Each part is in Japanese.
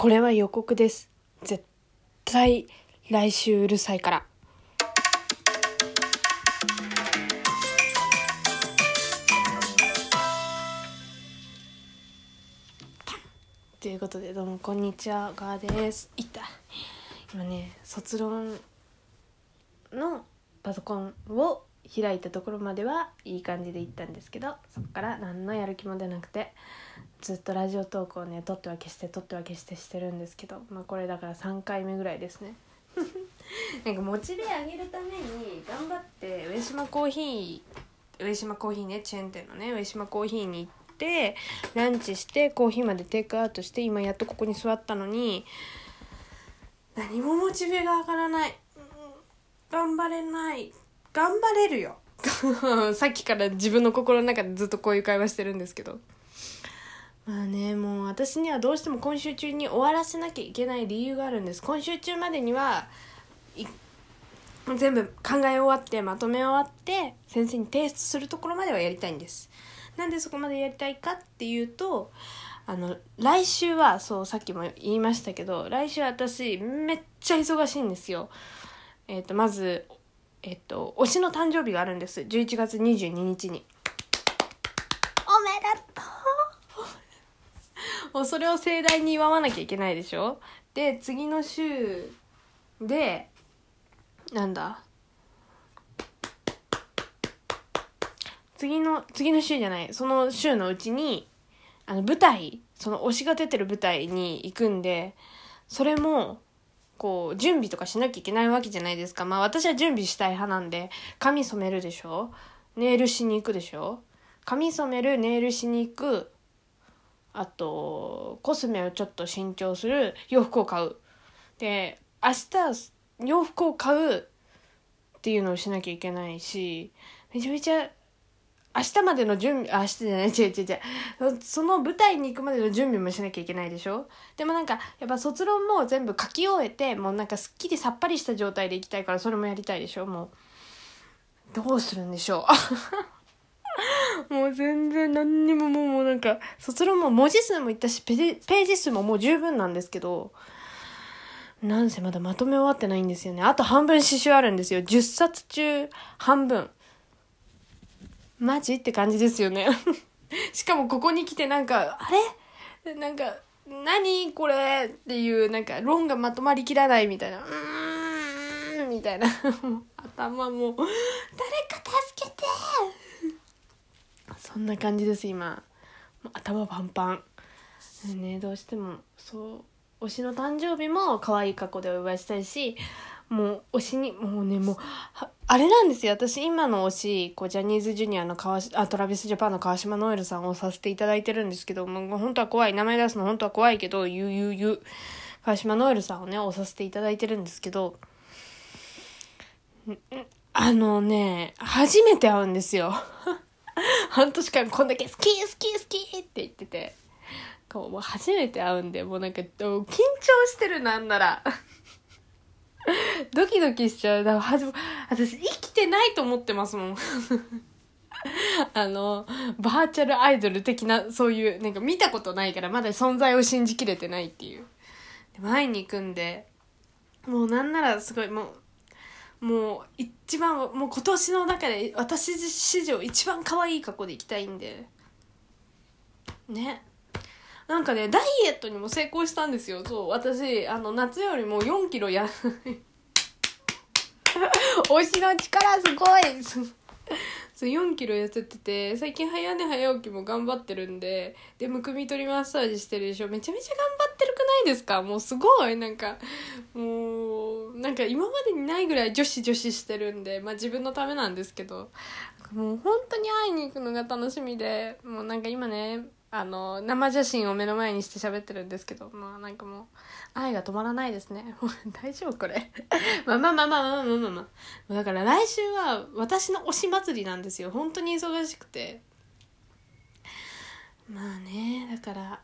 これは予告です。絶対来週うるさいから。ということでどうもこんにちはガーですいた今ね卒論のパソコンを開いたところまではいい感じで行ったんですけどそこから何のやる気も出なくてずっとラジオトークをね撮っては消して撮っては消してしてるんですけどまあこれだから3回目ぐらいですね。なんかモチベ上げるために頑張って上島コーヒー上島コーヒーねチェーン店のね上島コーヒーに行ってランチしてコーヒーまでテイクアウトして今やっとここに座ったのに何もモチベが上がらない。頑張れない。頑張れるよ。さっきから自分の心の中でずっとこういう会話してるんですけど。まあねもう私にはどうしても今週中に終わらせなきゃいけない理由があるんです。今週中までにはい全部考え終わってまとめ終わって先生に提出するところまではやりたいんです。なんでそこまでやりたいかっていうとあの来週はそうさっきも言いましたけど来週私めっちゃ忙しいんですよ。えっ、とまずえっ、と推しの誕生日があるんです。11月22日に。おめでとう。もうそれを盛大に祝わなきゃいけないでしょ？で次の週でなんだ？次の次の週じゃない。その週のうちにあの舞台その推しが出てる舞台に行くんでそれもこう準備とかしなきゃいけないわけじゃないですか。まあ私は準備したい派なんで髪染めるでしょ？ネイルしに行くでしょ？髪染めるネイルしに行く。あとコスメをちょっと新調する洋服を買う。で明日洋服を買うっていうのをしなきゃいけないしめちゃめちゃ明日までの準備あ明日じゃない違う違う違う。その舞台に行くまでの準備もしなきゃいけないでしょ？でもなんかやっぱ卒論も全部書き終えてもうなんかすっきりさっぱりした状態で行きたいからそれもやりたいでしょ？もうどうするんでしょう？もう全然何にももうもうなんか卒論も文字数もいったしページ数ももう十分なんですけどなんせまだまとめ終わってないんですよね。あと半分刺繍あるんですよ。10冊中半分。マジ？って感じですよね。しかもここに来てなんかあれ？なんか何これ？っていうなんか論がまとまりきらないみたいな。うーんみたいな。頭も誰か助けて！そんな感じです今。頭パンパン。ねどうしてもそう推しの誕生日も可愛い格好でお祝いしたいしもう推しにもうねもうあれなんですよ。私今の推しこうジャニーズジュニアの川あトラビスジャパンの川島ノエルさんをさせていただいてるんですけどもう本当は怖い名前出すの本当は怖いけどゆうゆうゆう川島ノエルさんをね押させていただいてるんですけどあのね初めて会うんですよ。半年間こんだけ好き好き好きって言ってて。こうもう初めて会うんでもうなんか緊張してるなんなら。ドキドキしちゃう。だからはじ私生きてないと思ってますもん。あのバーチャルアイドル的なそういうなんか見たことないからまだ存在を信じきれてないっていう。で前に行くんでもうなんならすごいもうもう一番もう今年の中で私史上一番可愛い格好で行きたいんで。ね。なんかねダイエットにも成功したんですよ。そう私あの夏よりも4キロや 推しの力すごい。そう4キロ痩せてて最近早寝早起きも頑張ってるんででむくみ取りマッサージしてるでしょ。めちゃめちゃ頑張ってるくないですか？もうすごい。なんかもうなんか今までにないぐらい女子女子してるんでまあ自分のためなんですけど。もう本当に会いに行くのが楽しみでもうなんか今ねあの生写真を目の前にして喋ってるんですけどまあなんかもう愛が止まらないですね。大丈夫これ？まあまあまあまあまあまあまあ、まあ、だから来週は私の推し祭りなんですよ。本当に忙しくて。まあねだから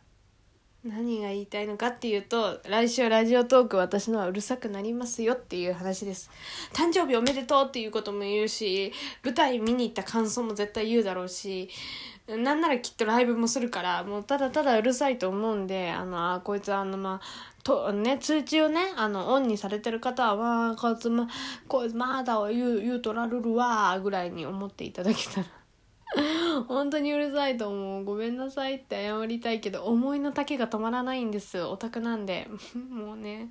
何が言いたいのかっていうと来週ラジオトーク私のはうるさくなりますよっていう話です。誕生日おめでとうっていうことも言うし舞台見に行った感想も絶対言うだろうしなんならきっとライブもするからもうただただうるさいと思うんであのあこいつあのまあとね通知をねあのオンにされてる方は「わこいつまこいつまだを言う言うとらるるわ」ぐらいに思っていただけたら。本当にうるさいと思う。ごめんなさいって謝りたいけど思いの丈が止まらないんです。オタクなんで。もうね。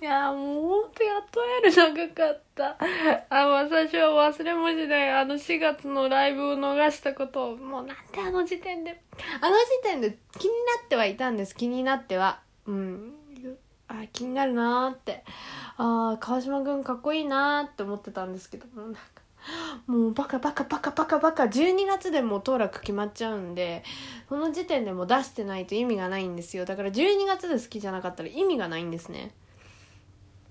いやもうほんとやっと会える長かった。あ私は忘れもしない。あの4月のライブを逃したことを。もうなんであの時点で。あの時点で気になってはいたんです。気になっては。うん。あ気になるなーって。ああ川島君かっこいいなーって思ってたんですけど。もなんかもうバカバカバカバカバカ。12月でもう当落決まっちゃうんでその時点でも出してないと意味がないんですよ。だから12月で好きじゃなかったら意味がないんですね。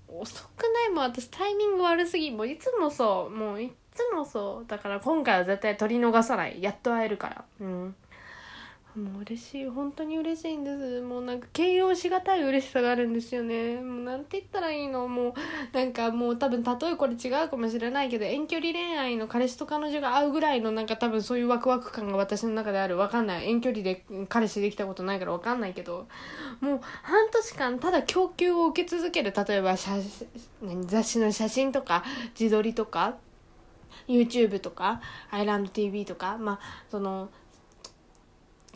遅くない？もう私タイミング悪すぎ。もういつもそう。もういつもそう。だから今回は絶対取り逃さない。やっと会えるから。うん。もう嬉しい本当に嬉しいんです。もうなんか形容しがたい嬉しさがあるんですよね。もうなんて言ったらいいの？もうなんかもう多分例えこれ違うかもしれないけど遠距離恋愛の彼氏と彼女が会うぐらいのなんか多分そういうワクワク感が私の中である。わかんない。遠距離で彼氏できたことないからわかんないけど。もう半年間ただ供給を受け続ける。例えば写雑誌の写真とか自撮りとか YouTube とかアイランド TV とか。まあその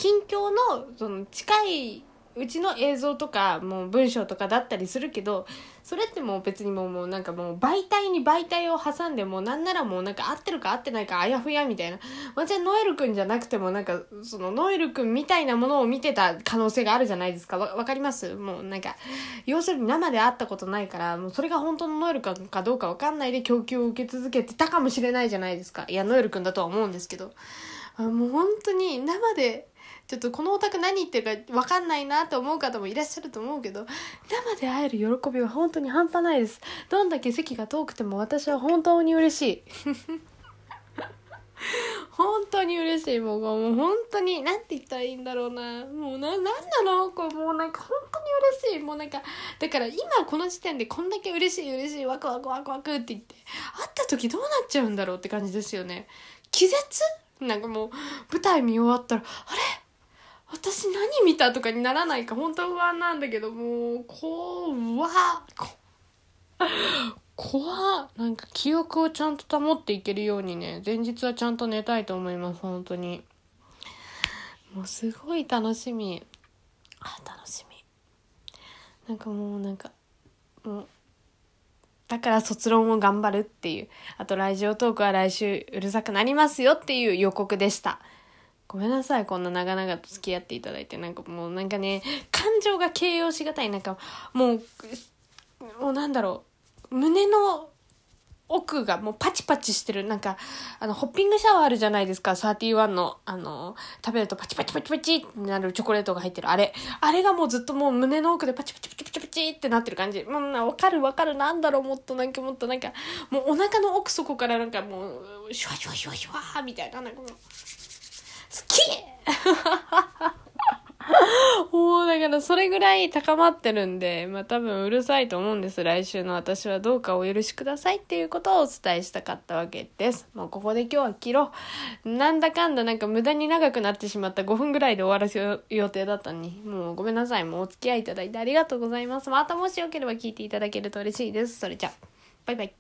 近況のその近いうちの映像とかもう文章とかだったりするけどそれってもう別にもうもうなんかもう媒体に媒体を挟んでもうなんならもうなんか合ってるか合ってないかあやふやみたいな。私はノエルくんじゃなくてもなんかそのノエルくんみたいなものを見てた可能性があるじゃないですか。わわかります？もうなんか要するに生で会ったことないからもうそれが本当のノエルくんかどうかわかんないで供給を受け続けてたかもしれないじゃないですか。いやノエルくんだとは思うんですけど。あもう本当に生でちょっとこのオタク何言ってるか分かんないなと思う方もいらっしゃると思うけど生で会える喜びは本当に半端ないです。どんだけ席が遠くても私は本当に嬉しい。本当に嬉しい。もうもう本当に何て言ったらいいんだろうな。もうな何なの？これもうなんか本当に嬉しい。もうなんかだから今この時点でこんだけ嬉しい嬉しいワクワクワクワクって言って会った時どうなっちゃうんだろうって感じですよね。気絶？なんかもう舞台見終わったらあれ？私何見たとかにならないか本当不安なんだけどもう怖っ。怖なんか記憶をちゃんと保っていけるようにね。前日はちゃんと寝たいと思います本当に。もうすごい楽しみ。あ楽しみ。なんかもうなんかもうだから卒論を頑張るっていう。あとラジオトークは来週うるさくなりますよっていう予告でした。ごめんなさいこんな長々と付き合っていただいて。なんかもうなんかね感情が形容しがたい。なんかもうもうなんだろう。胸の奥がもうパチパチしてる。なんかあのホッピングシャワーあるじゃないですか。31のあの食べるとパチパチパチパチってなる。チョコレートが入ってる。あれ。あれがもうずっともう胸の奥でパチパチパチパチパチってなってる感じ。もうわかるわかる。なんだろうもっと。なんかもっとなんかもうお腹の奥底からなんかもうシュワシュワシュワシュワみたいな。なんかもう好き もうだからそれぐらい高まってるんで、まあ多分うるさいと思うんです。来週の私はどうかお許しくださいっていうことをお伝えしたかったわけです。もうここで今日は切ろう。なんだかんだなんか無駄に長くなってしまった5分ぐらいで終わらせる予定だったのに、もうごめんなさい。もうお付き合いいただいてありがとうございます。またもしよければ聞いていただけると嬉しいです。それじゃあ、バイバイ。